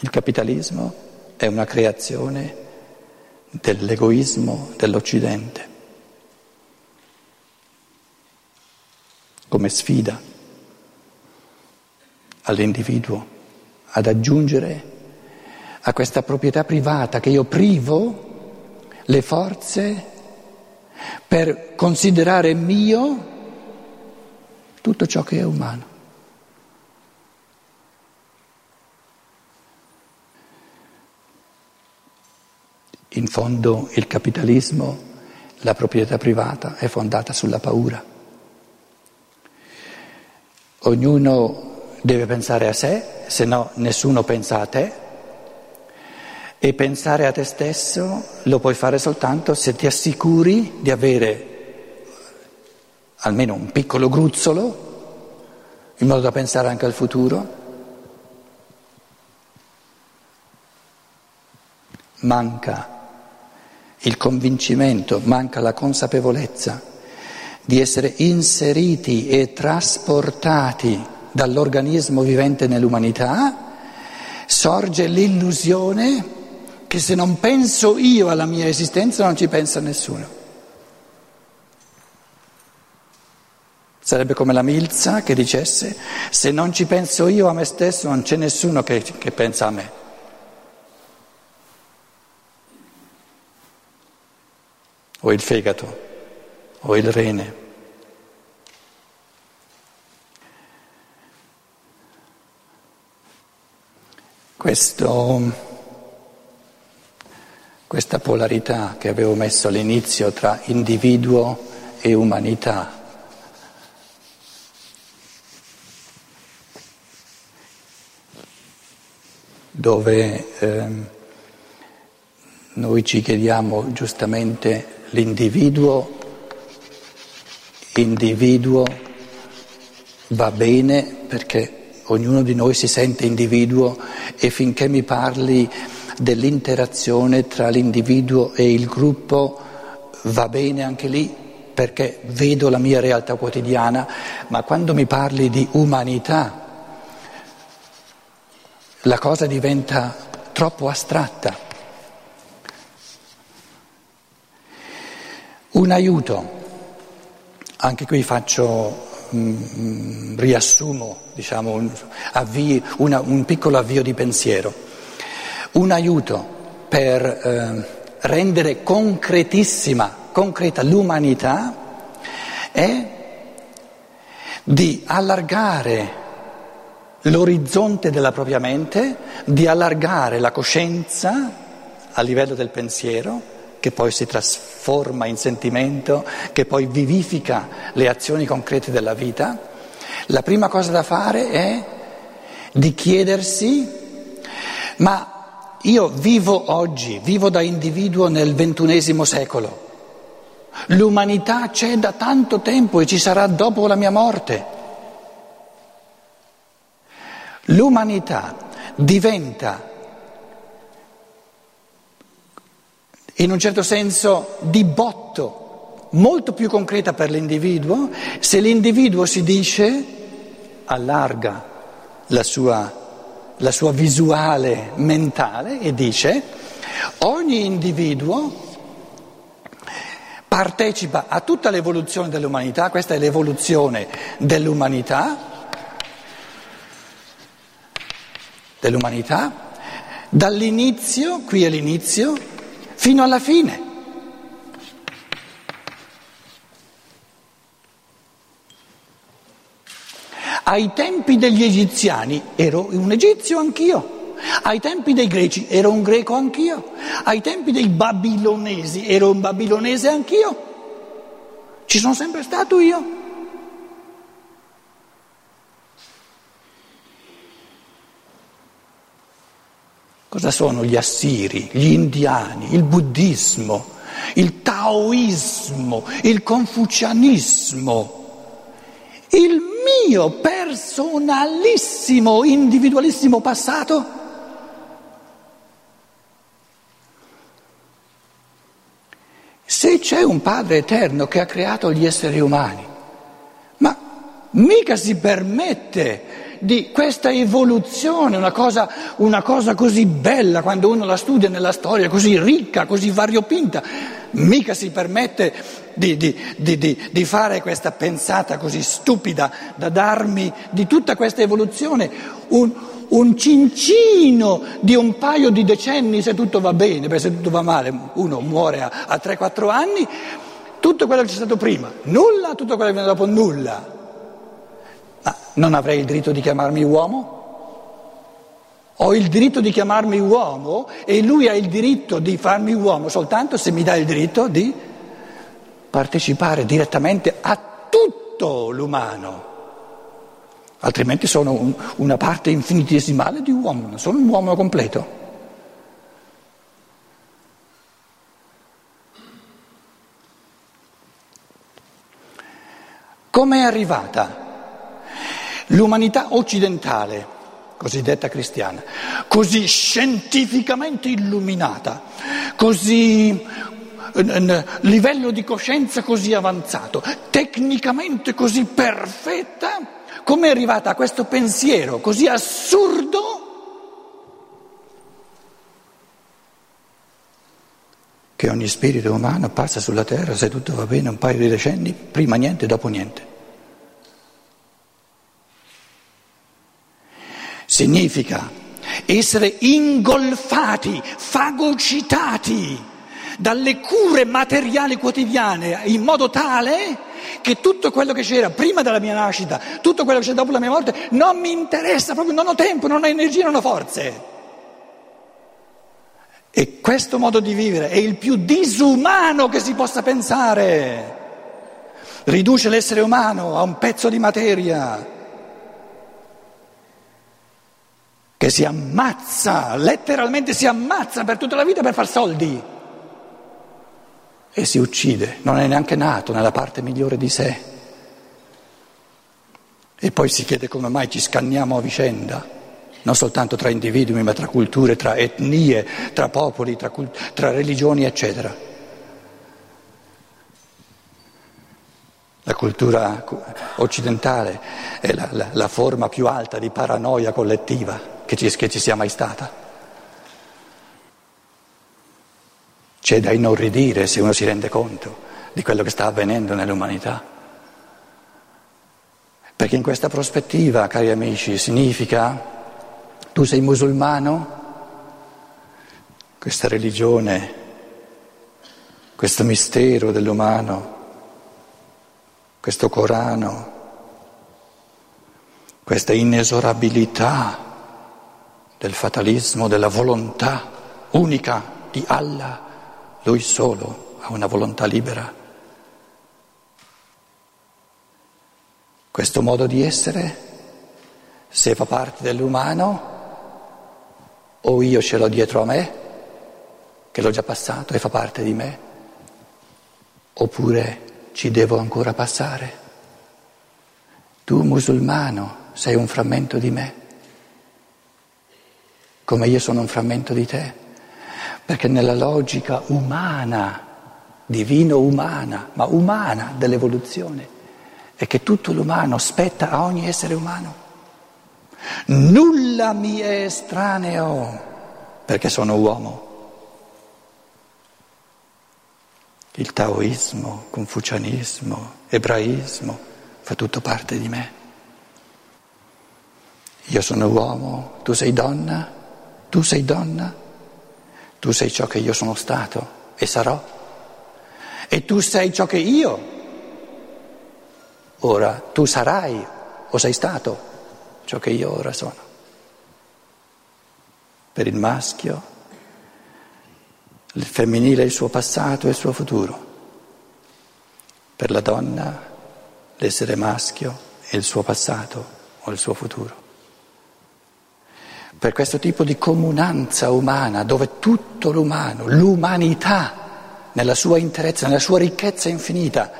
Il capitalismo è una creazione dell'egoismo dell'Occidente, come sfida all'individuo ad aggiungere a questa proprietà privata che io privo le forze per considerare mio tutto ciò che è umano. In fondo il capitalismo, la proprietà privata è fondata sulla paura. Ognuno deve pensare a sé, se no nessuno pensa a te e pensare a te stesso lo puoi fare soltanto se ti assicuri di avere almeno un piccolo gruzzolo in modo da pensare anche al futuro. Manca il convincimento, manca la consapevolezza di essere inseriti e trasportati dall'organismo vivente nell'umanità, sorge l'illusione che se non penso io alla mia esistenza non ci pensa nessuno. Sarebbe come la Milza che dicesse se non ci penso io a me stesso non c'è nessuno che, che pensa a me. O il fegato o il rene. Questo, questa polarità che avevo messo all'inizio tra individuo e umanità, dove eh, noi ci chiediamo giustamente l'individuo, individuo va bene perché ognuno di noi si sente individuo e finché mi parli dell'interazione tra l'individuo e il gruppo va bene anche lì perché vedo la mia realtà quotidiana, ma quando mi parli di umanità la cosa diventa troppo astratta. Un aiuto, anche qui faccio, mm, riassumo, diciamo, un, avvii, una, un, piccolo avvio di pensiero. Un aiuto per eh, rendere concretissima, concreta l'umanità è di allargare l'orizzonte della propria mente, di allargare la coscienza a livello del pensiero che poi si trasforma in sentimento, che poi vivifica le azioni concrete della vita, la prima cosa da fare è di chiedersi, ma io vivo oggi, vivo da individuo nel ventunesimo secolo, l'umanità c'è da tanto tempo e ci sarà dopo la mia morte. L'umanità diventa in un certo senso di botto, molto più concreta per l'individuo, se l'individuo si dice allarga la sua, la sua visuale mentale e dice ogni individuo partecipa a tutta l'evoluzione dell'umanità, questa è l'evoluzione dell'umanità, dell'umanità, dall'inizio, qui è l'inizio, fino alla fine. Ai tempi degli egiziani ero un egizio anch'io, ai tempi dei greci ero un greco anch'io, ai tempi dei babilonesi ero un babilonese anch'io, ci sono sempre stato io. Cosa sono gli assiri, gli indiani, il buddismo, il taoismo, il confucianismo? Il mio personalissimo, individualissimo passato? Se c'è un Padre eterno che ha creato gli esseri umani, ma mica si permette di questa evoluzione, una cosa, una cosa così bella quando uno la studia nella storia, così ricca, così variopinta, mica si permette di, di, di, di, fare questa pensata così stupida da darmi di tutta questa evoluzione un, un cincino di un paio di decenni se tutto va bene, perché se tutto va male uno muore a, a 3-4 anni, tutto quello che c'è stato prima, nulla, tutto quello che viene dopo, nulla. Non avrei il diritto di chiamarmi uomo? Ho il diritto di chiamarmi uomo e lui ha il diritto di farmi uomo soltanto se mi dà il diritto di partecipare direttamente a tutto l'umano. Altrimenti sono un, una parte infinitesimale di uomo, non sono un uomo completo. Come è arrivata l'umanità occidentale, cosiddetta cristiana, così scientificamente illuminata, così livello di coscienza così avanzato, tecnicamente così perfetta, come è arrivata a questo pensiero così assurdo che ogni spirito umano passa sulla terra, se tutto va bene, un paio di decenni, prima niente, dopo niente. Significa essere ingolfati, fagocitati dalle cure materiali quotidiane in modo tale che tutto quello che c'era prima della mia nascita, tutto quello che c'è dopo la mia morte, non mi interessa, proprio non ho tempo, non ho energia, non ho forze. E questo modo di vivere è il più disumano che si possa pensare. Riduce l'essere umano a un pezzo di materia che si ammazza, letteralmente si ammazza per tutta la vita per far soldi e si uccide, non è neanche nato nella parte migliore di sé. E poi si chiede come mai ci scanniamo a vicenda non soltanto tra individui, ma tra culture, tra etnie, tra popoli, tra, cult- tra religioni, eccetera. La cultura occidentale è la, la, la, forma più alta di paranoia collettiva che ci, che ci sia mai stata. C'è da inorridire se uno si rende conto di quello che sta avvenendo nell'umanità. Perché in questa prospettiva, cari amici, significa tu sei musulmano? Questa religione, questo mistero dell'umano, questo Corano, questa inesorabilità del fatalismo, della volontà unica di Allah, lui solo ha una volontà libera. Questo modo di essere, se fa parte dell'umano, o io ce l'ho dietro a me, che l'ho già passato e fa parte di me, oppure ci devo ancora passare. Tu musulmano sei un frammento di me, come io sono un frammento di te, perché nella logica umana, divino-umana, ma umana dell'evoluzione, è che tutto l'umano spetta a ogni essere umano. Nulla mi è estraneo perché sono uomo. Il taoismo, il confucianismo, ebraismo, fa tutto parte di me. Io sono uomo, tu sei donna, tu sei donna, tu sei ciò che io sono stato e sarò. E tu sei ciò che io. Ora, tu sarai o sei stato ciò che io ora sono. Per il maschio, il femminile il suo passato e il suo futuro. Per la donna, l'essere maschio e il suo passato o il suo futuro. Per questo tipo di comunanza umana, dove tutto l'umano, l'umanità, nella sua interezza, nella sua ricchezza infinita,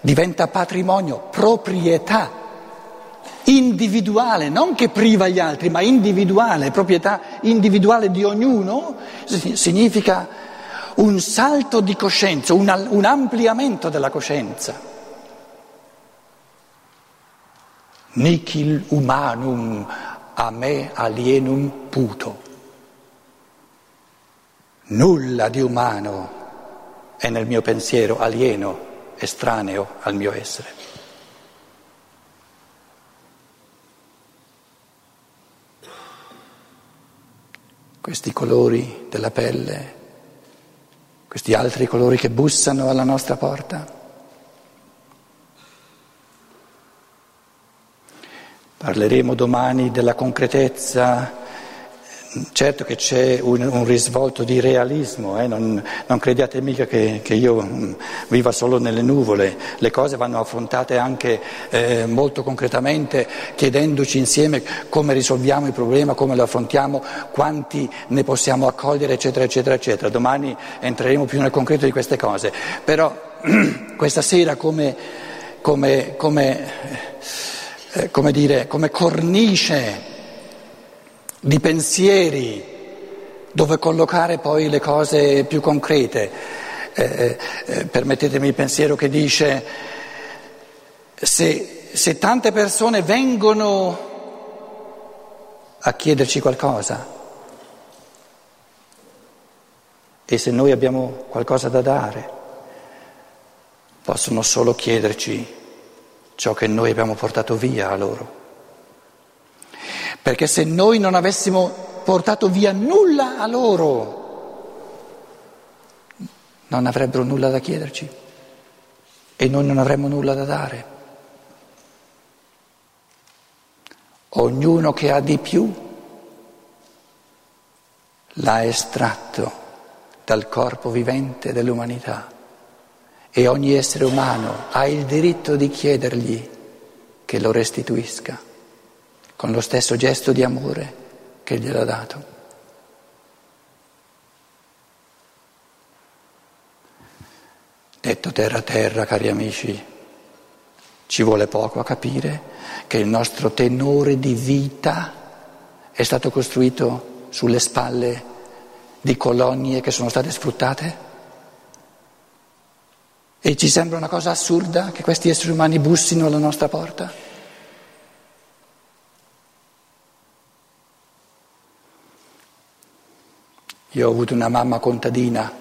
diventa patrimonio, proprietà individuale, non che priva gli altri, ma individuale, proprietà individuale di ognuno, significa un salto di coscienza, un, un ampliamento della coscienza. Nicil humanum a me alienum puto. Nulla di umano è nel mio pensiero alieno, estraneo al mio essere. Questi colori della pelle, questi altri colori che bussano alla nostra porta. Parleremo domani della concretezza, certo che c'è un, un risvolto di realismo, eh? non, non, crediate mica che, che, io mm, viva solo nelle nuvole, le cose vanno affrontate anche eh, molto concretamente chiedendoci insieme come risolviamo il problema, come lo affrontiamo, quanti ne possiamo accogliere, eccetera, eccetera, eccetera. Domani entreremo più nel concreto di queste cose, però questa sera come, come, come eh, come dire, cornice di pensieri dove collocare poi le cose più concrete. Eh, eh, eh, permettetemi il pensiero che dice se, se tante persone vengono a chiederci qualcosa e se noi abbiamo qualcosa da dare, possono solo chiederci ciò che noi abbiamo portato via a loro. Perché se noi non avessimo portato via nulla a loro, non avrebbero nulla da chiederci. E noi non avremmo nulla da dare. Ognuno che ha di più l'ha estratto dal corpo vivente dell'umanità. E ogni essere umano ha il diritto di chiedergli che lo restituisca con lo stesso gesto di amore che gliel'ha dato. Detto terra a terra, cari amici, ci vuole poco a capire che il nostro tenore di vita è stato costruito sulle spalle di colonie che sono state sfruttate? E ci sembra una cosa assurda che questi esseri umani bussino alla nostra porta? Io ho avuto una mamma contadina,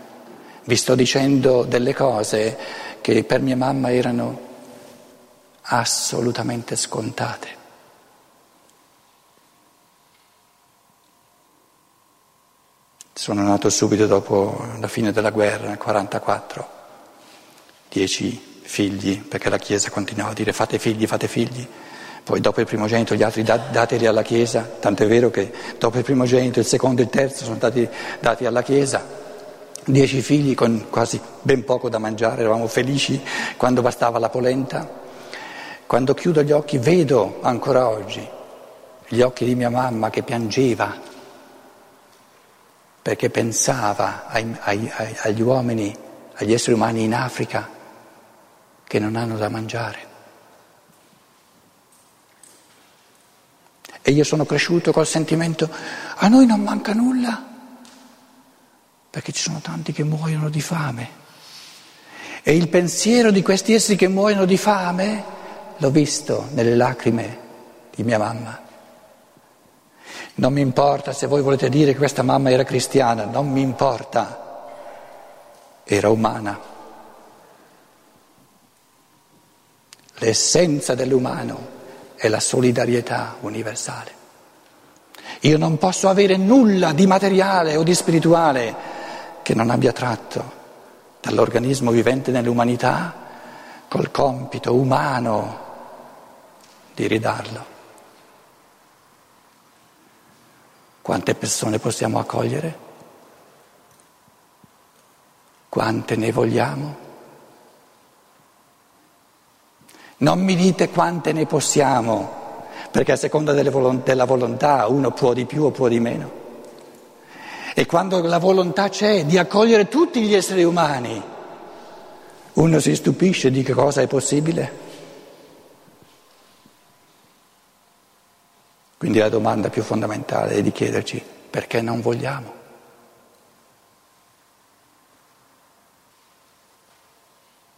vi sto dicendo delle cose che per mia mamma erano assolutamente scontate. Sono nato subito dopo la fine della guerra, nel 1944 dieci figli, perché la Chiesa continuava a dire fate figli, fate figli. Poi dopo il primogenito gli altri dateli alla Chiesa, tanto è vero che dopo il primogenito il secondo e il terzo sono stati dati alla Chiesa. Dieci figli con quasi ben poco da mangiare, eravamo felici quando bastava la polenta. Quando chiudo gli occhi vedo ancora oggi gli occhi di mia mamma che piangeva perché pensava ai, ai, agli uomini, agli esseri umani in Africa che non hanno da mangiare. E io sono cresciuto col sentimento, a noi non manca nulla, perché ci sono tanti che muoiono di fame. E il pensiero di questi esseri che muoiono di fame l'ho visto nelle lacrime di mia mamma. Non mi importa se voi volete dire che questa mamma era cristiana, non mi importa, era umana. L'essenza dell'umano è la solidarietà universale. Io non posso avere nulla di materiale o di spirituale che non abbia tratto dall'organismo vivente nell'umanità col compito umano di ridarlo. Quante persone possiamo accogliere? Quante ne vogliamo? Non mi dite quante ne possiamo, perché a seconda della volontà uno può di più o può di meno. E quando la volontà c'è di accogliere tutti gli esseri umani, uno si stupisce di che cosa è possibile. Quindi la domanda più fondamentale è di chiederci perché non vogliamo.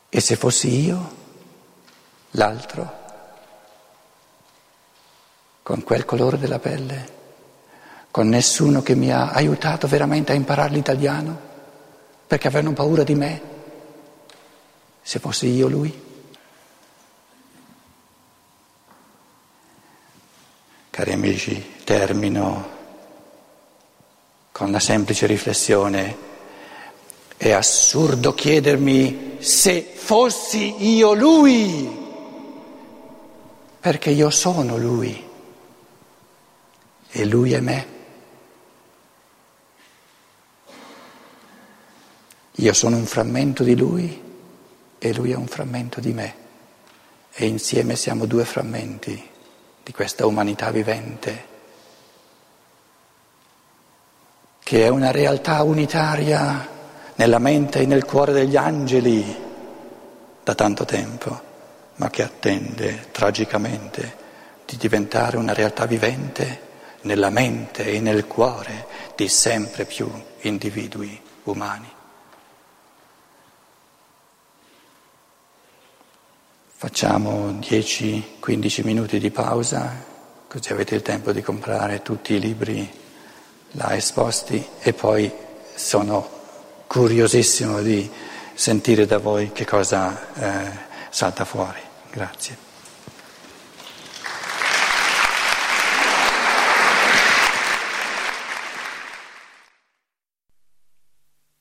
E se fossi io? L'altro. con quel colore della pelle, con nessuno che mi ha aiutato veramente a imparare l'italiano, perché avevano paura di me, se fossi io lui. Cari amici, termino con la semplice riflessione. È assurdo chiedermi se fossi io lui, perché io sono lui. E lui è me. Io sono un frammento di lui e lui è un frammento di me. E insieme siamo due frammenti di questa umanità vivente, che è una realtà unitaria nella mente e nel cuore degli angeli da tanto tempo, ma che attende tragicamente di diventare una realtà vivente nella mente e nel cuore di sempre più individui umani. Facciamo 10-15 minuti di pausa, così avete il tempo di comprare tutti i libri là esposti e poi sono curiosissimo di sentire da voi che cosa eh, salta fuori. Grazie.